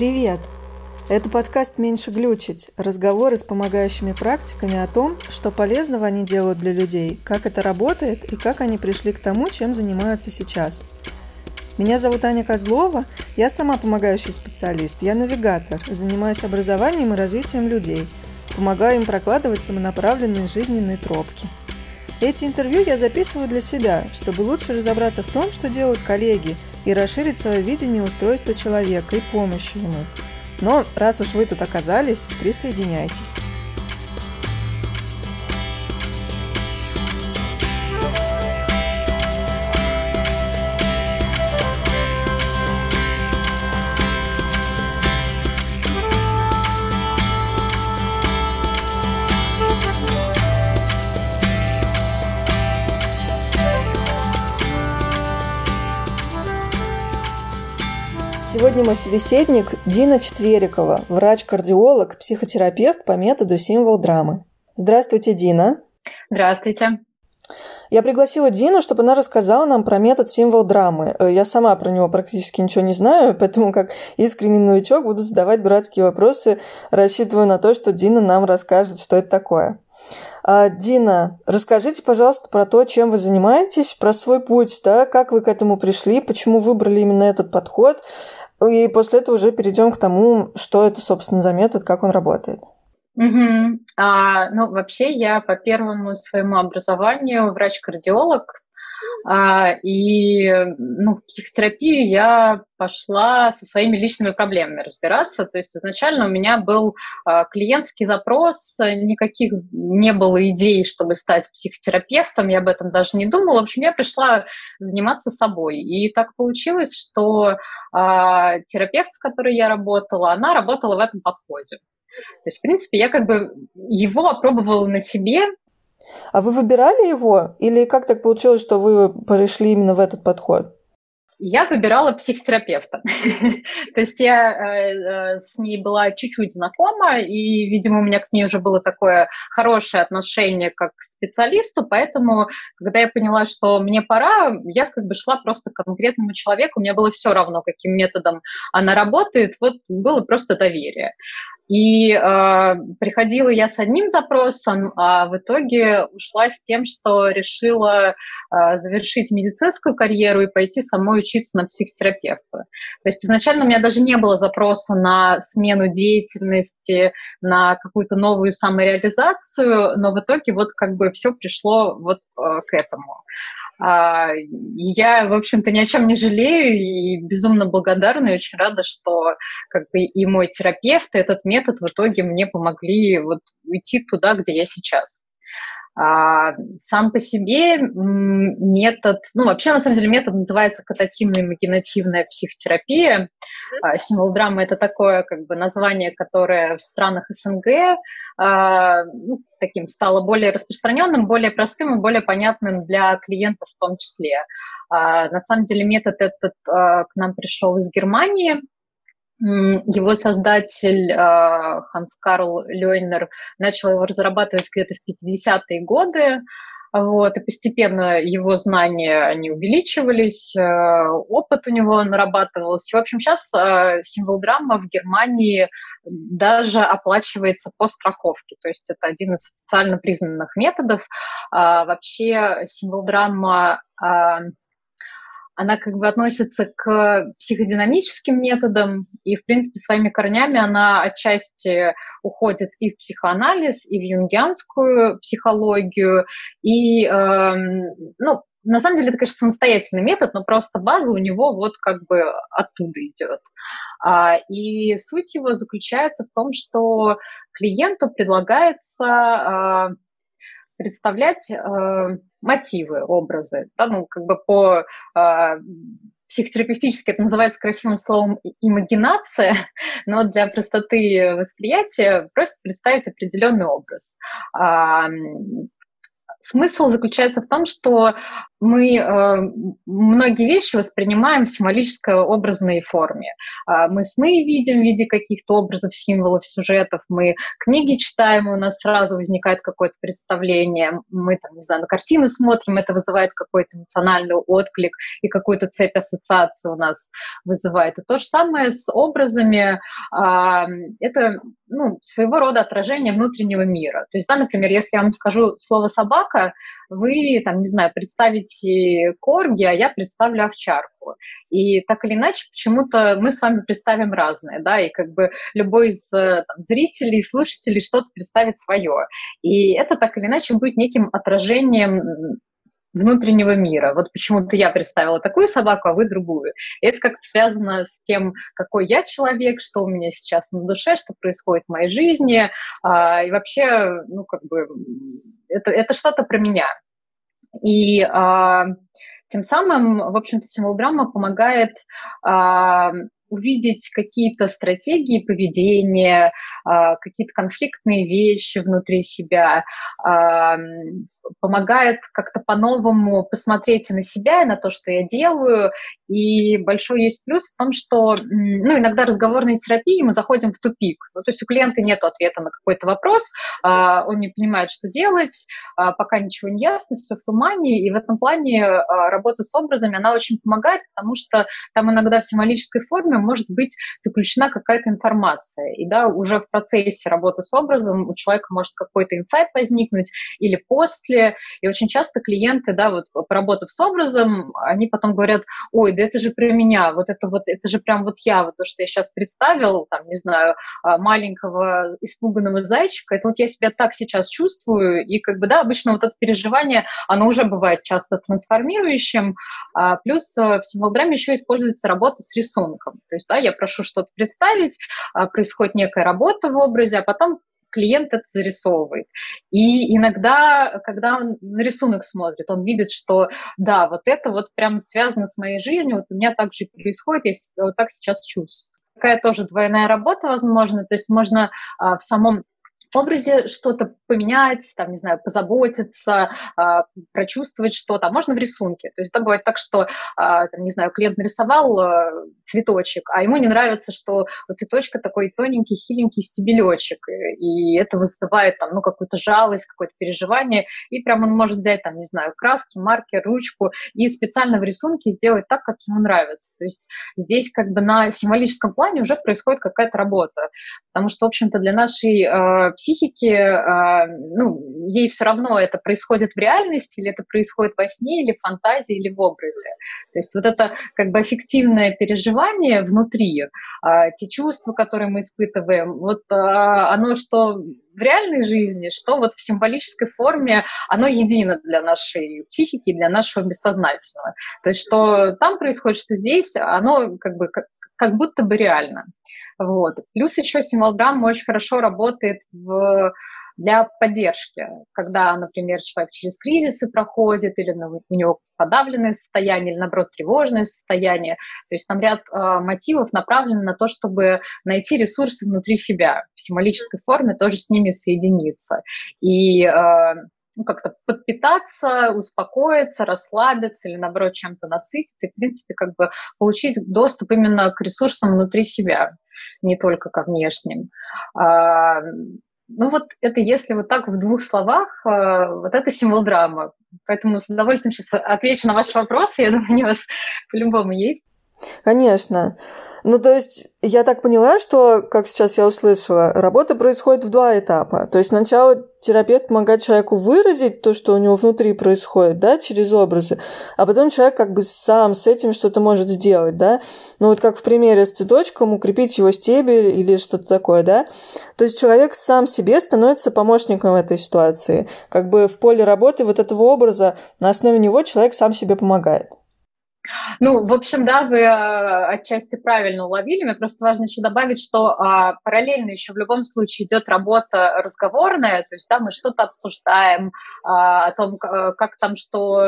Привет! Это подкаст «Меньше глючить» – разговоры с помогающими практиками о том, что полезного они делают для людей, как это работает и как они пришли к тому, чем занимаются сейчас. Меня зовут Аня Козлова, я сама помогающий специалист, я навигатор, занимаюсь образованием и развитием людей, помогаю им прокладывать самонаправленные жизненные тропки – эти интервью я записываю для себя, чтобы лучше разобраться в том, что делают коллеги, и расширить свое видение устройства человека и помощи ему. Но раз уж вы тут оказались, присоединяйтесь. Сегодня мой собеседник Дина Четверикова, врач-кардиолог, психотерапевт по методу символ драмы. Здравствуйте, Дина. Здравствуйте. Я пригласила Дину, чтобы она рассказала нам про метод символ драмы. Э, я сама про него практически ничего не знаю, поэтому как искренний новичок буду задавать дурацкие вопросы, рассчитываю на то, что Дина нам расскажет, что это такое. А, Дина, расскажите, пожалуйста, про то, чем вы занимаетесь, про свой путь, да, как вы к этому пришли, почему выбрали именно этот подход, и после этого уже перейдем к тому, что это, собственно, за метод, как он работает. Угу. А, ну, вообще, я по первому своему образованию врач-кардиолог, и ну, в психотерапию я пошла со своими личными проблемами разбираться. То есть изначально у меня был а, клиентский запрос, никаких не было идей, чтобы стать психотерапевтом, я об этом даже не думала. В общем, я пришла заниматься собой. И так получилось, что а, терапевт, с которой я работала, она работала в этом подходе. То есть, в принципе, я как бы его опробовала на себе, а вы выбирали его? Или как так получилось, что вы пришли именно в этот подход? Я выбирала психотерапевта. То есть я э, э, с ней была чуть-чуть знакома, и, видимо, у меня к ней уже было такое хорошее отношение как к специалисту, поэтому, когда я поняла, что мне пора, я как бы шла просто к конкретному человеку, мне было все равно, каким методом она работает, вот было просто доверие. И э, приходила я с одним запросом, а в итоге ушла с тем, что решила э, завершить медицинскую карьеру и пойти самой учиться на психотерапевта. То есть изначально у меня даже не было запроса на смену деятельности, на какую-то новую самореализацию, но в итоге вот как бы все пришло вот э, к этому. А, я, в общем-то, ни о чем не жалею и безумно благодарна и очень рада, что как бы и мой терапевт, и этот метод в итоге мне помогли вот уйти туда, где я сейчас. А, сам по себе метод, ну вообще на самом деле метод называется катативная имагинативная психотерапия. А, символ драмы это такое как бы название, которое в странах СНГ а, ну, таким стало более распространенным, более простым и более понятным для клиентов в том числе. На самом деле метод этот к нам пришел из Германии, его создатель а, Ханс Карл Лёйнер начал его разрабатывать где-то в 50-е годы, вот, и постепенно его знания, они увеличивались, э, опыт у него нарабатывался. В общем, сейчас э, символ драма в Германии даже оплачивается по страховке, то есть это один из официально признанных методов. А, вообще символ драма а, она как бы относится к психодинамическим методам, и, в принципе, своими корнями она отчасти уходит и в психоанализ, и в юнгианскую психологию, и, э, ну, на самом деле это, конечно, самостоятельный метод, но просто база у него вот как бы оттуда идет. А, и суть его заключается в том, что клиенту предлагается а, представлять э, мотивы, образы. Да, ну, как бы по э, психотерапевтически это называется красивым словом имагинация, но для простоты восприятия просто представить определенный образ. Смысл заключается в том, что мы э, многие вещи воспринимаем в символической образной форме. Э, мы сны видим в виде каких-то образов, символов, сюжетов, мы книги читаем, и у нас сразу возникает какое-то представление, мы, там, не знаю, на картины смотрим, это вызывает какой-то эмоциональный отклик и какую-то цепь ассоциаций у нас вызывает. И то же самое с образами, э, это ну, своего рода отражение внутреннего мира. То есть, да, например, если я вам скажу слово «собака», вы, там, не знаю, представите корги, а я представлю овчарку. И так или иначе, почему-то мы с вами представим разное, да, и как бы любой из э, там, зрителей, слушателей что-то представит свое. И это так или иначе будет неким отражением внутреннего мира. Вот почему-то я представила такую собаку, а вы другую. И это как-то связано с тем, какой я человек, что у меня сейчас на душе, что происходит в моей жизни. А, и вообще, ну, как бы, это, это что-то про меня. И а, тем самым, в общем-то, символграмма помогает а, увидеть какие-то стратегии поведения, а, какие-то конфликтные вещи внутри себя, а, помогает как-то по-новому посмотреть на себя и на то, что я делаю. И большой есть плюс в том, что ну, иногда разговорной терапии мы заходим в тупик. Ну, то есть у клиента нет ответа на какой-то вопрос, а, он не понимает, что делать, а, пока ничего не ясно, все в тумане. И в этом плане а, работа с образами, она очень помогает, потому что там иногда в символической форме может быть заключена какая-то информация. И да, уже в процессе работы с образом у человека может какой-то инсайт возникнуть или после, история, и очень часто клиенты, да, вот поработав с образом, они потом говорят, ой, да это же про меня, вот это вот, это же прям вот я, вот то, что я сейчас представил, там, не знаю, а, маленького испуганного зайчика, это вот я себя так сейчас чувствую, и как бы, да, обычно вот это переживание, оно уже бывает часто трансформирующим, а, плюс э, в символдраме еще используется работа с рисунком, то есть, да, я прошу что-то представить, а, происходит некая работа в образе, а потом клиент это зарисовывает. И иногда, когда он на рисунок смотрит, он видит, что да, вот это вот прям связано с моей жизнью, вот у меня так же происходит, я вот так сейчас чувствую. Такая тоже двойная работа возможна, то есть можно а, в самом образе что-то поменять, там, не знаю, позаботиться, э, прочувствовать что-то. А можно в рисунке. То есть это бывает так, что, э, там, не знаю, клиент нарисовал э, цветочек, а ему не нравится, что у цветочка такой тоненький, хиленький стебелечек, и это вызывает там, ну, какую-то жалость, какое-то переживание, и прям он может взять, там, не знаю, краски, маркер, ручку и специально в рисунке сделать так, как ему нравится. То есть здесь как бы на символическом плане уже происходит какая-то работа, потому что, в общем-то, для нашей э, психики, а, ну, ей все равно это происходит в реальности, или это происходит во сне, или в фантазии, или в образе. То есть вот это как бы аффективное переживание внутри, а, те чувства, которые мы испытываем, вот а, оно что в реальной жизни, что вот в символической форме, оно едино для нашей психики, для нашего бессознательного. То есть что там происходит, что здесь, оно как бы как, как будто бы реально. Вот. Плюс еще символграмма очень хорошо работает в, для поддержки, когда, например, человек через кризисы проходит, или у него подавленное состояние, или, наоборот, тревожное состояние. То есть там ряд э, мотивов направлен на то, чтобы найти ресурсы внутри себя, в символической форме тоже с ними соединиться. И э, ну, как-то подпитаться, успокоиться, расслабиться или, наоборот, чем-то насытиться и, в принципе, как бы получить доступ именно к ресурсам внутри себя не только ко внешним. А, ну вот это если вот так в двух словах, а, вот это символ драмы. Поэтому с удовольствием сейчас отвечу на ваши вопросы. Я думаю, они у вас по-любому есть. Конечно. Ну, то есть, я так поняла, что, как сейчас я услышала, работа происходит в два этапа. То есть, сначала терапевт помогает человеку выразить то, что у него внутри происходит, да, через образы, а потом человек как бы сам с этим что-то может сделать, да. Ну, вот как в примере с цветочком, укрепить его стебель или что-то такое, да. То есть, человек сам себе становится помощником в этой ситуации. Как бы в поле работы вот этого образа на основе него человек сам себе помогает. Ну, в общем, да, вы э, отчасти правильно уловили. Мне просто важно еще добавить, что а, параллельно еще в любом случае идет работа разговорная, то есть, да, мы что-то обсуждаем а, о том, как там что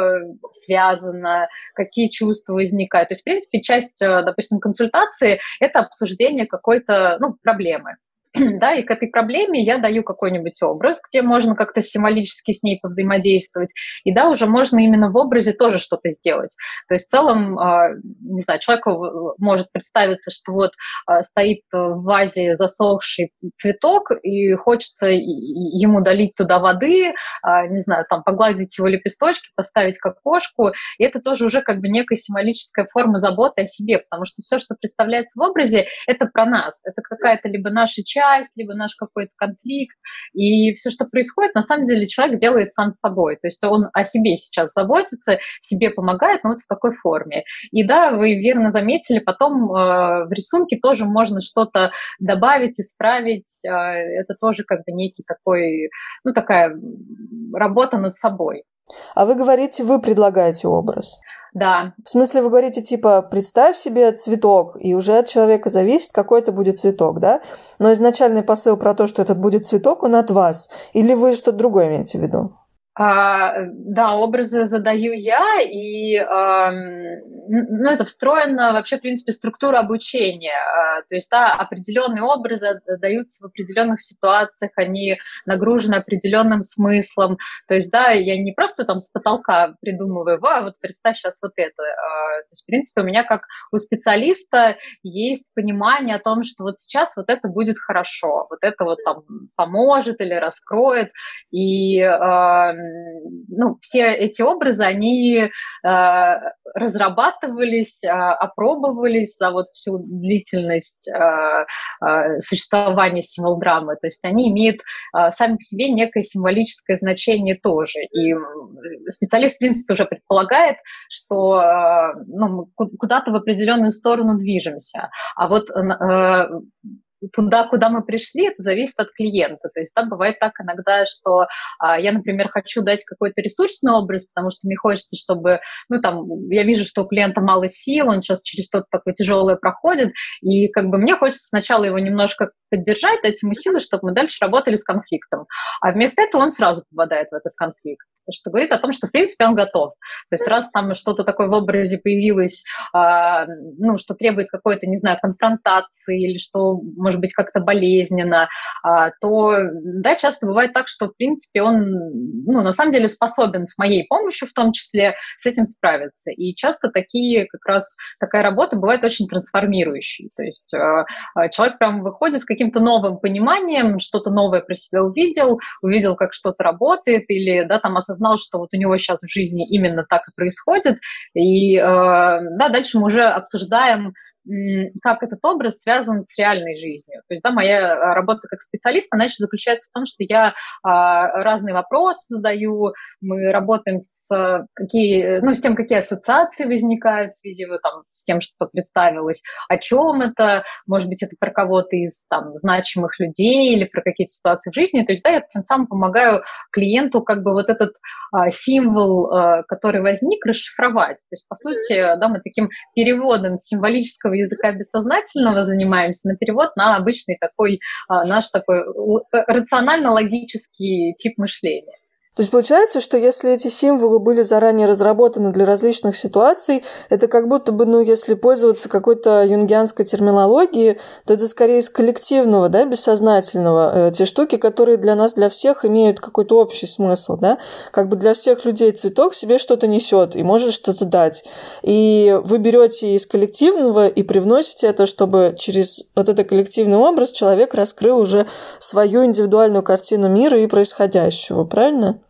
связано, какие чувства возникают. То есть, в принципе, часть, э, допустим, консультации – это обсуждение какой-то, ну, проблемы да, и к этой проблеме я даю какой-нибудь образ, где можно как-то символически с ней повзаимодействовать, и да, уже можно именно в образе тоже что-то сделать. То есть в целом, а, не знаю, человеку может представиться, что вот а, стоит в вазе засохший цветок, и хочется ему долить туда воды, а, не знаю, там погладить его лепесточки, поставить как кошку, и это тоже уже как бы некая символическая форма заботы о себе, потому что все, что представляется в образе, это про нас, это какая-то либо наша часть, либо наш какой-то конфликт, и все, что происходит, на самом деле человек делает сам собой, то есть он о себе сейчас заботится, себе помогает, но вот в такой форме. И да, вы верно заметили, потом э, в рисунке тоже можно что-то добавить, исправить, э, это тоже как бы некий такой, ну такая работа над собой. А вы говорите, вы предлагаете образ. Да. В смысле, вы говорите, типа, представь себе цветок, и уже от человека зависит, какой это будет цветок, да? Но изначальный посыл про то, что этот будет цветок, он от вас. Или вы что-то другое имеете в виду? А, да, образы задаю я, и а, ну, это встроено вообще, в принципе, структура обучения. А, то есть, да, определенные образы даются в определенных ситуациях, они нагружены определенным смыслом. То есть, да, я не просто там с потолка придумываю, а вот представь сейчас вот это. А, то есть, в принципе, у меня как у специалиста есть понимание о том, что вот сейчас вот это будет хорошо, вот это вот там поможет или раскроет. И а, ну, все эти образы, они э, разрабатывались, э, опробовались за вот всю длительность э, э, существования символ-драмы. То есть они имеют э, сами по себе некое символическое значение тоже. И специалист, в принципе, уже предполагает, что э, ну, куда-то в определенную сторону движемся. А вот э, туда, куда мы пришли, это зависит от клиента. То есть там бывает так иногда, что а, я, например, хочу дать какой-то ресурсный образ, потому что мне хочется, чтобы, ну, там, я вижу, что у клиента мало сил, он сейчас через что-то такое тяжелое проходит, и как бы мне хочется сначала его немножко поддержать, дать ему силы, чтобы мы дальше работали с конфликтом. А вместо этого он сразу попадает в этот конфликт что говорит о том, что, в принципе, он готов. То есть раз там что-то такое в образе появилось, э, ну, что требует какой-то, не знаю, конфронтации или что, может быть, как-то болезненно, э, то, да, часто бывает так, что, в принципе, он, ну, на самом деле способен с моей помощью в том числе с этим справиться. И часто такие, как раз такая работа бывает очень трансформирующей. То есть э, человек прям выходит с каким-то новым пониманием, что-то новое про себя увидел, увидел, как что-то работает, или, да, там осознал, что вот у него сейчас в жизни именно так и происходит. И э, да, дальше мы уже обсуждаем как этот образ связан с реальной жизнью. То есть, да, моя а, работа как специалиста, она еще заключается в том, что я а, разные вопросы задаю, мы работаем с, какие, ну, с тем, какие ассоциации возникают в связи вот, там, с тем, что представилось, о чем это, может быть, это про кого-то из там, значимых людей или про какие-то ситуации в жизни. То есть, да, я тем самым помогаю клиенту как бы вот этот а, символ, а, который возник, расшифровать. То есть, по сути, да, мы таким переводом символического русского языка бессознательного занимаемся на перевод на обычный такой, а, наш такой э, рационально-логический тип мышления. То есть получается, что если эти символы были заранее разработаны для различных ситуаций, это как будто бы, ну, если пользоваться какой-то юнгианской терминологией, то это скорее из коллективного, да, бессознательного. Э, те штуки, которые для нас, для всех имеют какой-то общий смысл, да. Как бы для всех людей цветок себе что-то несет и может что-то дать. И вы берете из коллективного и привносите это, чтобы через вот этот коллективный образ человек раскрыл уже свою индивидуальную картину мира и происходящего, правильно?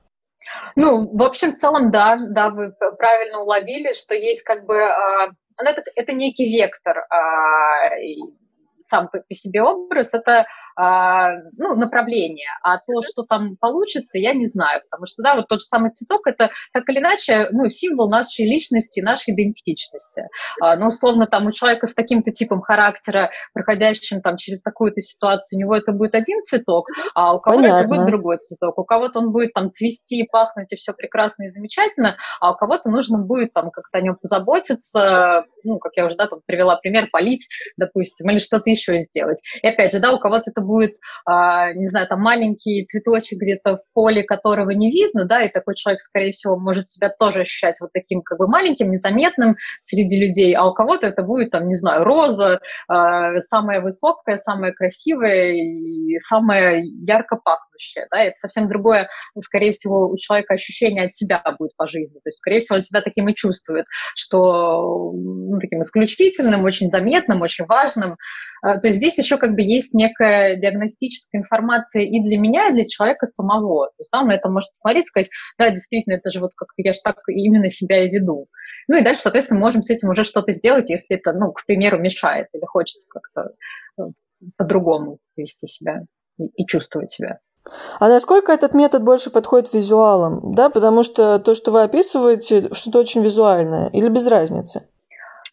Ну, в общем, в целом, да, да, вы правильно уловили, что есть как бы, э, это, это некий вектор, э, сам по, по себе образ, это а, ну, направление, а то, что там получится, я не знаю, потому что, да, вот тот же самый цветок, это так или иначе, ну, символ нашей личности, нашей идентичности. А, ну, условно, там у человека с таким-то типом характера, проходящим там через такую-то ситуацию, у него это будет один цветок, а у кого-то это будет другой цветок, у кого-то он будет там цвести, пахнуть и все прекрасно и замечательно, а у кого-то нужно будет там как-то о нем позаботиться, ну, как я уже, да, там привела пример, полить, допустим, или что-то еще сделать. И опять же, да, у кого-то это будет, а, не знаю, там маленький цветочек где-то в поле, которого не видно, да, и такой человек, скорее всего, может себя тоже ощущать вот таким как бы маленьким, незаметным среди людей, а у кого-то это будет, там, не знаю, роза, а, самая высокая, самая красивая и самая ярко пахнущая, да, это совсем другое, скорее всего, у человека ощущение от себя будет по жизни, то есть, скорее всего, он себя таким и чувствует, что ну, таким исключительным, очень заметным, очень важным, а, то есть здесь еще как бы есть некая диагностическая информация и для меня, и для человека самого. То есть да, на это может посмотреть, сказать, да, действительно, это же вот как-то я же так именно себя и веду. Ну и дальше, соответственно, можем с этим уже что-то сделать, если это, ну, к примеру, мешает или хочется как-то э, по-другому вести себя и, и чувствовать себя. А насколько этот метод больше подходит визуалам? Да, потому что то, что вы описываете, что-то очень визуальное или без разницы?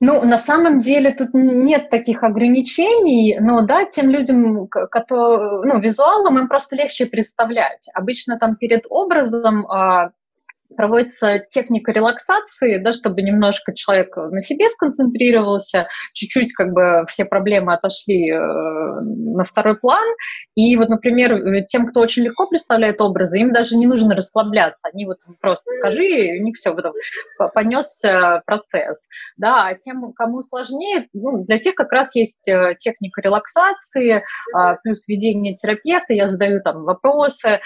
Ну, на самом деле тут нет таких ограничений, но да, тем людям, которые, ну, визуалам им просто легче представлять. Обычно там перед образом а, проводится техника релаксации, да, чтобы немножко человек на себе сконцентрировался, чуть-чуть как бы все проблемы отошли э, на второй план. И вот, например, тем, кто очень легко представляет образы, им даже не нужно расслабляться. Они вот просто скажи, и у них все, потом понесся процесс. Да, а тем, кому сложнее, ну, для тех как раз есть э, техника релаксации, э, плюс ведение терапевта, я задаю там вопросы, э,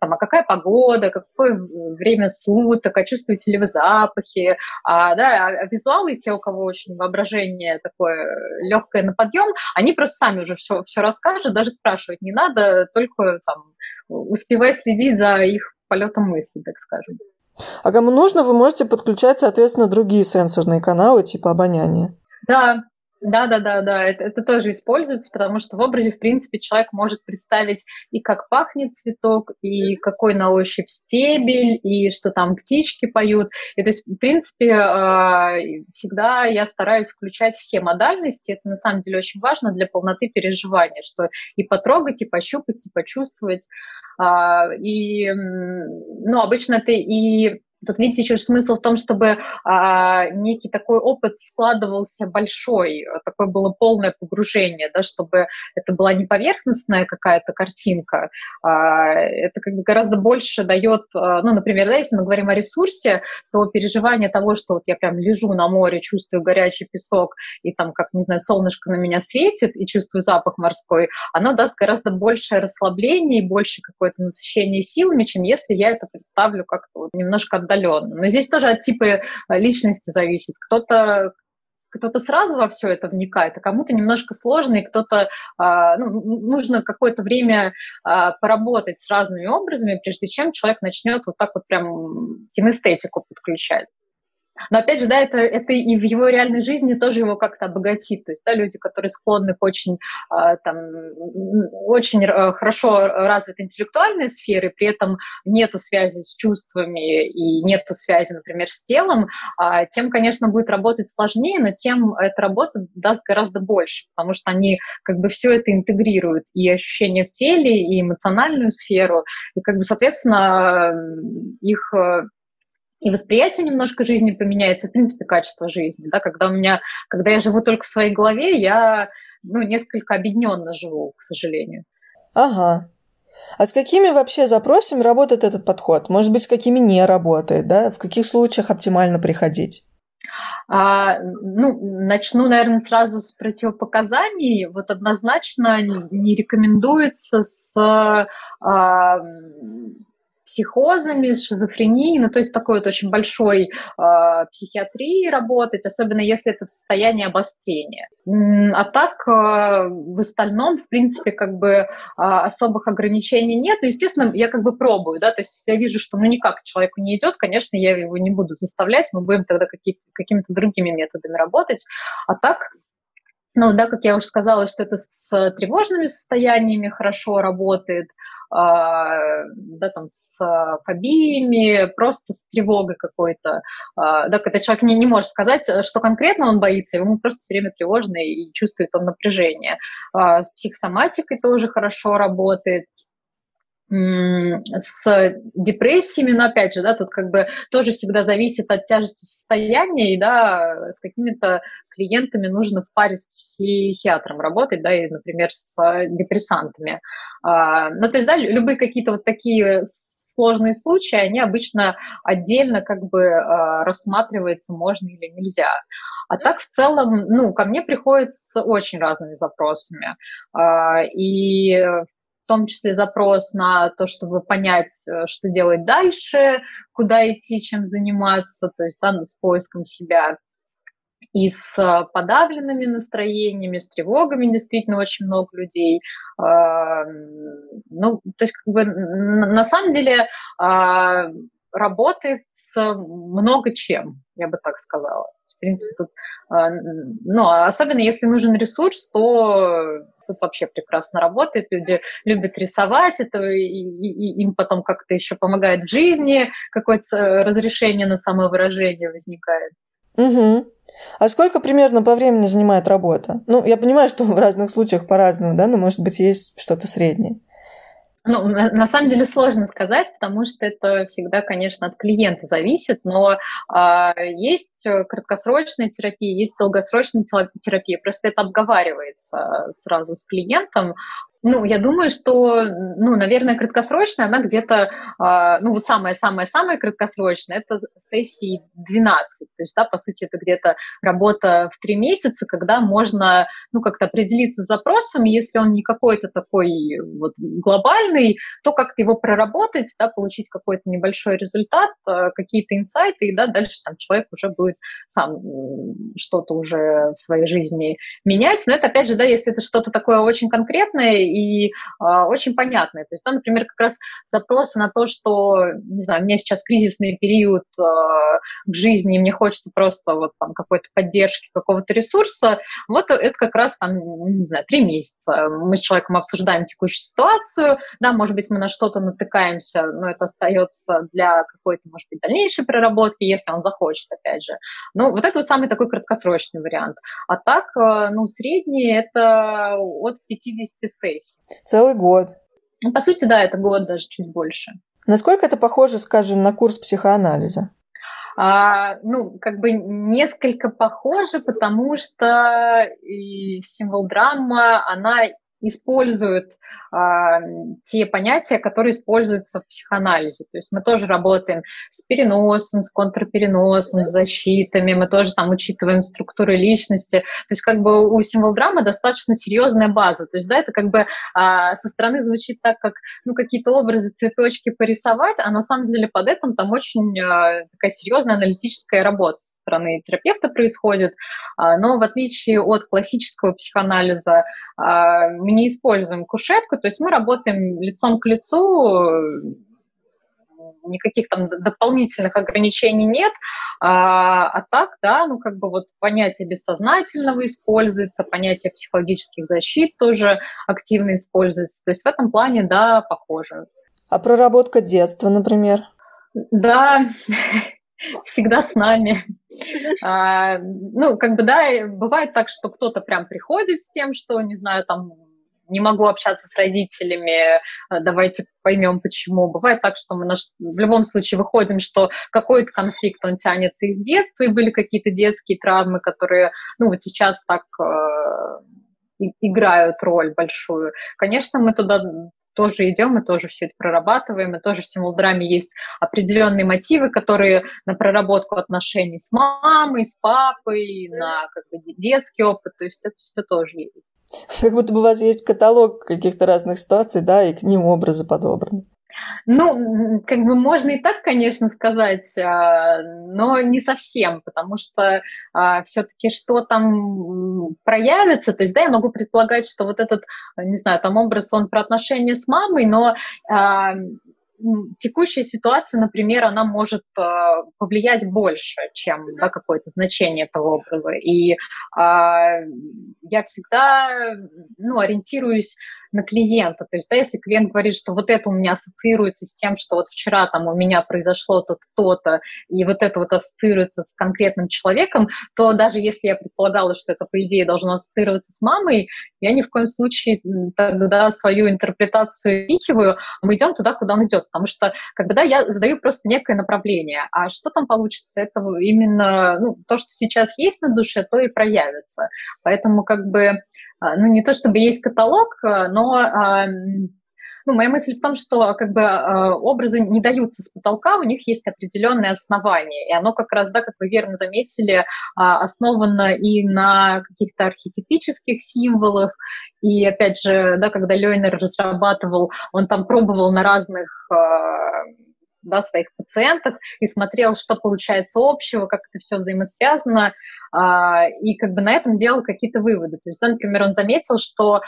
там, а какая погода, какое время суток, суток, а чувствуете ли вы запахи, а, да, а визуалы, те, у кого очень воображение такое легкое на подъем, они просто сами уже все, все расскажут, даже спрашивать не надо, только там успевай следить за их полетом мысли, так скажем. А кому нужно, вы можете подключать, соответственно, другие сенсорные каналы, типа обоняния. Да, да, да, да, да, это, это тоже используется, потому что в образе, в принципе, человек может представить и как пахнет цветок, и какой на ощупь стебель, и что там птички поют. И то есть, в принципе, а, всегда я стараюсь включать все модальности. Это на самом деле очень важно для полноты переживания, что и потрогать, и пощупать, и почувствовать. А, и, ну, обычно это и Тут, видите, еще смысл в том, чтобы а, некий такой опыт складывался большой, такое было полное погружение, да, чтобы это была не поверхностная какая-то картинка, а, это как бы гораздо больше дает, а, ну, например, да, если мы говорим о ресурсе, то переживание того, что вот я прям лежу на море, чувствую горячий песок, и там, как, не знаю, солнышко на меня светит, и чувствую запах морской, оно даст гораздо больше расслабления и больше какое-то насыщение силами, чем если я это представлю как-то вот немножко отдаленно. Но здесь тоже от типа э, личности зависит. Кто-то кто-то сразу во все это вникает, а кому-то немножко сложно, и кто-то, а, ну, нужно какое-то время а, поработать с разными образами, прежде чем человек начнет вот так вот прям кинестетику подключать. Но опять же, да, это, это и в его реальной жизни тоже его как-то обогатит. То есть, да, люди, которые склонны к очень, э, там, очень э, хорошо развитой интеллектуальной сфере, при этом нету связи с чувствами и нету связи, например, с телом, э, тем, конечно, будет работать сложнее, но тем эта работа даст гораздо больше, потому что они как бы все это интегрируют, и ощущения в теле, и эмоциональную сферу, и как бы, соответственно, их э, и восприятие немножко жизни поменяется, в принципе, качество жизни. Да? Когда, у меня, когда я живу только в своей голове, я ну, несколько объединенно живу, к сожалению. Ага. А с какими вообще запросами работает этот подход? Может быть, с какими не работает? Да? В каких случаях оптимально приходить? А, ну, начну, наверное, сразу с противопоказаний. Вот однозначно не рекомендуется с а, психозами, с шизофренией, ну, то есть такой вот очень большой э, психиатрии работать, особенно если это в состоянии обострения. А так, э, в остальном, в принципе, как бы э, особых ограничений нет. Но, естественно, я как бы пробую, да, то есть я вижу, что ну никак человеку не идет, конечно, я его не буду заставлять, мы будем тогда какими-то другими методами работать. А так, ну да, как я уже сказала, что это с тревожными состояниями хорошо работает, а, да, там с фобиями, просто с тревогой какой-то. А, да, когда человек не, не может сказать, что конкретно он боится, ему просто все время тревожно и чувствует он напряжение. А, с психосоматикой тоже хорошо работает. С депрессиями, но опять же, да, тут как бы тоже всегда зависит от тяжести состояния, и да, с какими-то клиентами нужно в паре с психиатром работать, да, и, например, с депрессантами. А, ну, то есть, да, любые какие-то вот такие сложные случаи, они обычно отдельно как бы а, рассматриваются, можно или нельзя. А так в целом, ну, ко мне приходят с очень разными запросами. А, и в том числе запрос на то, чтобы понять, э, что делать дальше, куда идти, чем заниматься, то есть да, с поиском себя. И с э, подавленными настроениями, с тревогами действительно очень много людей. А, ну, то есть, как бы, на самом деле, а, работает с много чем, я бы так сказала. В принципе, тут, а, ну, особенно если нужен ресурс, то тут вообще прекрасно работает. Люди любят рисовать, это и, и, им потом как-то еще помогает в жизни, какое-то э, разрешение на самовыражение возникает. Угу. А сколько примерно по времени занимает работа? Ну, я понимаю, что в разных случаях по-разному, да, но, может быть, есть что-то среднее. Ну, на, самом деле сложно сказать, потому что это всегда, конечно, от клиента зависит, но а, есть краткосрочная терапия, есть долгосрочная терапия, просто это обговаривается сразу с клиентом, ну, я думаю, что, ну, наверное, краткосрочная, она где-то, э, ну, вот самая-самая-самая краткосрочная, это сессии 12. То есть, да, по сути, это где-то работа в три месяца, когда можно, ну, как-то определиться с запросом, если он не какой-то такой вот глобальный, то как-то его проработать, да, получить какой-то небольшой результат, э, какие-то инсайты, и, да, дальше там человек уже будет сам что-то уже в своей жизни менять. Но это, опять же, да, если это что-то такое очень конкретное, и э, очень понятные. То есть там, например, как раз запросы на то, что, не знаю, у меня сейчас кризисный период в жизни, и мне хочется просто вот там какой-то поддержки, какого-то ресурса, вот это как раз там, не знаю, три месяца. Мы с человеком обсуждаем текущую ситуацию, да, может быть, мы на что-то натыкаемся, но это остается для какой-то, может быть, дальнейшей проработки, если он захочет, опять же. Ну, вот это вот самый такой краткосрочный вариант. А так, э, ну, средний это от 50 сессий здесь? Целый год. Ну, по сути, да, это год, даже чуть больше. Насколько это похоже, скажем, на курс психоанализа? А, ну, как бы несколько похоже, потому что и символ драма, она используют а, те понятия, которые используются в психоанализе. То есть мы тоже работаем с переносом, с контрпереносом, с защитами, мы тоже там учитываем структуры личности. То есть как бы у символ драмы достаточно серьезная база. То есть да, это как бы а, со стороны звучит так, как ну, какие-то образы, цветочки порисовать, а на самом деле под этим там очень а, такая серьезная аналитическая работа со стороны терапевта происходит. А, но в отличие от классического психоанализа а, не используем кушетку, то есть мы работаем лицом к лицу, никаких там дополнительных ограничений нет, а, а так, да, ну как бы вот понятие бессознательного используется, понятие психологических защит тоже активно используется, то есть в этом плане, да, похоже. А проработка детства, например? Да, всегда с нами. А, ну, как бы, да, бывает так, что кто-то прям приходит с тем, что, не знаю, там не могу общаться с родителями, э, давайте поймем, почему. Бывает так, что мы наш... в любом случае выходим, что какой-то конфликт, он тянется из детства, и были какие-то детские травмы, которые, ну, вот сейчас так э, играют роль большую. Конечно, мы туда тоже идем, мы тоже все это прорабатываем, и тоже в символдраме есть определенные мотивы, которые на проработку отношений с мамой, с папой, на как бы, детский опыт, то есть это все тоже есть. Как будто бы у вас есть каталог каких-то разных ситуаций, да, и к ним образы подобраны. Ну, как бы можно и так, конечно, сказать, а, но не совсем, потому что а, все-таки что там проявится, то есть, да, я могу предполагать, что вот этот, не знаю, там образ, он про отношения с мамой, но а, текущая ситуация, например, она может э, повлиять больше, чем да, какое-то значение этого образа. И э, я всегда ну, ориентируюсь на клиента. То есть, да, если клиент говорит, что вот это у меня ассоциируется с тем, что вот вчера там у меня произошло то-то, то-то, и вот это вот ассоциируется с конкретным человеком, то даже если я предполагала, что это, по идее, должно ассоциироваться с мамой, я ни в коем случае тогда свою интерпретацию впихиваю, мы идем туда, куда он идет. Потому что, когда я задаю просто некое направление, а что там получится, это именно ну, то, что сейчас есть на душе, то и проявится. Поэтому как бы, а, ну не то чтобы есть каталог, а, но а, ну, моя мысль в том, что как бы образы не даются с потолка, у них есть определенные основания, и оно как раз, да, как вы верно заметили, основано и на каких-то архетипических символах, и опять же, да, когда Лейнер разрабатывал, он там пробовал на разных да, своих пациентах и смотрел, что получается общего, как это все взаимосвязано, а, и как бы на этом делал какие-то выводы. То есть, да, например, он заметил, что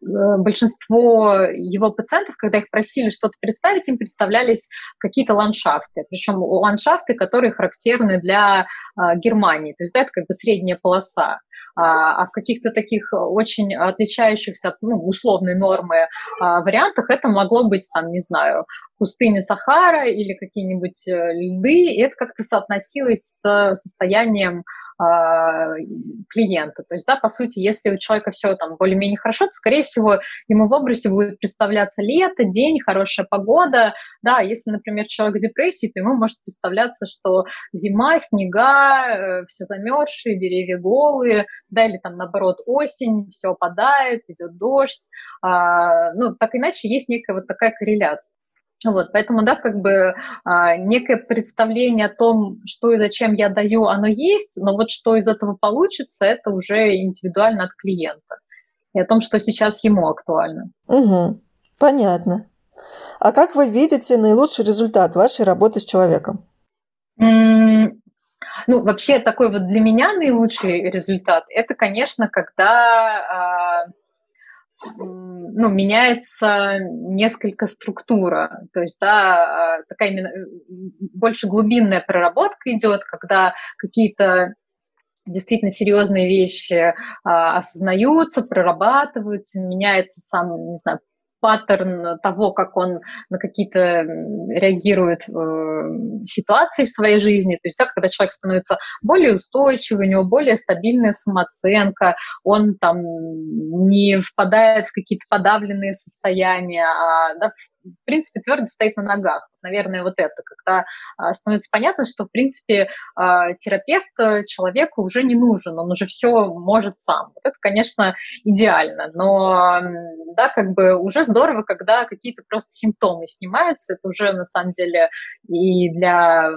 большинство его пациентов, когда их просили что-то представить, им представлялись какие-то ландшафты, причем ландшафты, которые характерны для а, Германии, то есть да, это как бы средняя полоса. А, а в каких-то таких очень отличающихся от ну, условной нормы а, вариантах это могло быть, там, не знаю, пустыня Сахара или какие-нибудь э, льды, и это как-то соотносилось с состоянием а, клиента. То есть, да, по сути, если у человека все там более-менее хорошо, то, скорее всего, ему в образе будет представляться лето, день, хорошая погода. Да, если, например, человек в депрессии, то ему может представляться, что зима, снега, э, все замерзшие, деревья голые, да, или там, наоборот, осень, все опадает, идет дождь. А, ну, так иначе есть некая вот такая корреляция. Вот, поэтому, да, как бы а, некое представление о том, что и зачем я даю, оно есть, но вот что из этого получится, это уже индивидуально от клиента. И о том, что сейчас ему актуально. Угу, понятно. А как вы видите наилучший результат вашей работы с человеком? Ну, вообще такой вот для меня наилучший результат, это, конечно, когда а, ну, меняется несколько структура, то есть, да, а, такая именно больше глубинная проработка идет, когда какие-то действительно серьезные вещи а, осознаются, прорабатываются, меняется сам, не знаю, паттерн того, как он на какие-то реагирует э, ситуации в своей жизни. То есть, да, когда человек становится более устойчивый, у него более стабильная самооценка, он там не впадает в какие-то подавленные состояния, а да, в принципе, твердо стоит на ногах. Наверное, вот это, когда а, становится понятно, что, в принципе, а, терапевт э, человеку уже не нужен, он уже все может сам. Вот это, конечно, идеально, но, да, как бы уже здорово, когда какие-то просто симптомы снимаются, это уже, на самом деле, и для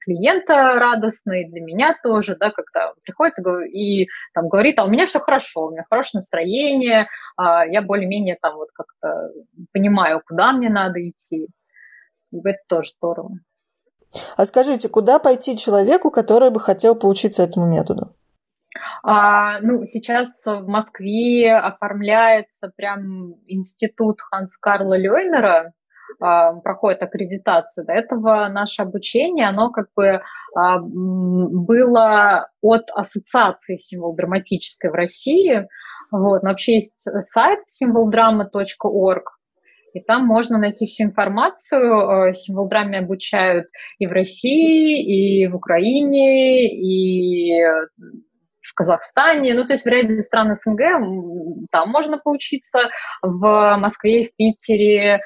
клиента радостно, и для меня тоже, да, когда приходит и, и там говорит, а у меня все хорошо, у меня хорошее настроение, а, я более-менее там вот как-то понимаю, куда мне надо идти. И это тоже здорово. А скажите, куда пойти человеку, который бы хотел поучиться этому методу? А, ну, сейчас в Москве оформляется прям институт Ханс Карла Лёйнера, а, проходит аккредитацию. До этого наше обучение, оно как бы а, было от ассоциации символ драматической в России. Вот. Но вообще есть сайт symboldrama.org, и там можно найти всю информацию. Э, символ-драме обучают и в России, и в Украине, и в Казахстане, ну, то есть в ряде стран СНГ там можно поучиться, в Москве, в Питере,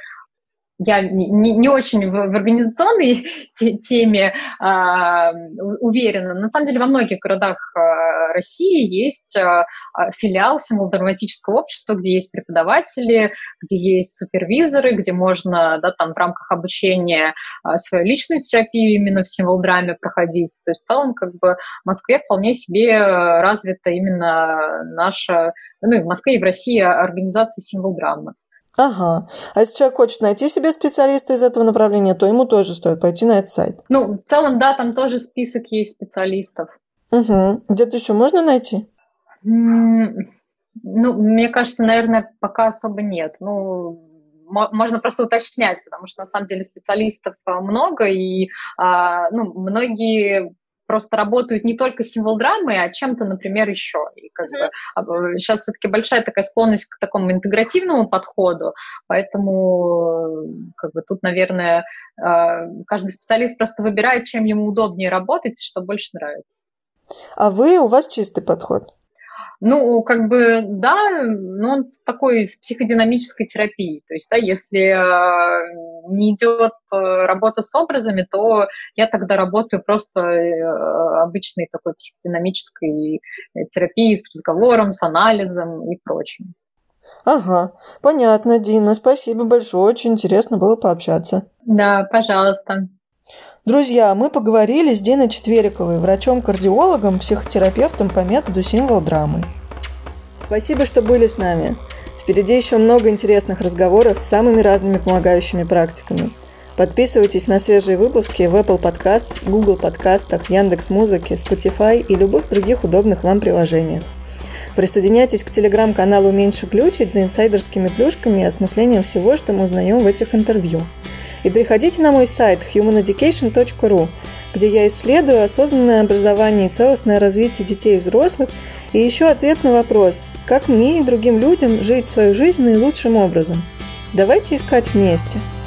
я не, не очень в, в организационной теме а, уверена. На самом деле во многих городах а, России есть а филиал символодраматического общества, где есть преподаватели, где есть супервизоры, где можно да, там, в рамках обучения а, свою личную терапию именно в символдраме проходить. То есть в целом как бы в Москве вполне себе развита именно наша, ну и в Москве и в России организация символдрамы. Ага. А если человек хочет найти себе специалиста из этого направления, то ему тоже стоит пойти на этот сайт. Ну, в целом, да, там тоже список есть специалистов. Угу. Где-то еще можно найти? Ну, мне кажется, наверное, пока особо нет. Ну, можно просто уточнять, потому что на самом деле специалистов а, много, и а, ну, многие просто работают не только символ-драмой, а чем-то, например, еще. И как бы, сейчас все-таки большая такая склонность к такому интегративному подходу, поэтому как бы, тут, наверное, каждый специалист просто выбирает, чем ему удобнее работать, что больше нравится. А вы, у вас чистый подход? Ну, как бы, да, но он такой с психодинамической терапией. То есть, да, если э, не идет э, работа с образами, то я тогда работаю просто э, обычной такой психодинамической терапией с разговором, с анализом и прочим. Ага, понятно, Дина, спасибо большое, очень интересно было пообщаться. Да, пожалуйста. Друзья, мы поговорили с Диной Четвериковой, врачом-кардиологом, психотерапевтом по методу символ драмы. Спасибо, что были с нами. Впереди еще много интересных разговоров с самыми разными помогающими практиками. Подписывайтесь на свежие выпуски в Apple Podcasts, Google подкастах, Яндекс Музыке, Spotify и любых других удобных вам приложениях. Присоединяйтесь к телеграм-каналу «Меньше глючить» за инсайдерскими плюшками и осмыслением всего, что мы узнаем в этих интервью – и приходите на мой сайт humaneducation.ru, где я исследую осознанное образование и целостное развитие детей и взрослых, и еще ответ на вопрос, как мне и другим людям жить свою жизнь наилучшим образом. Давайте искать вместе –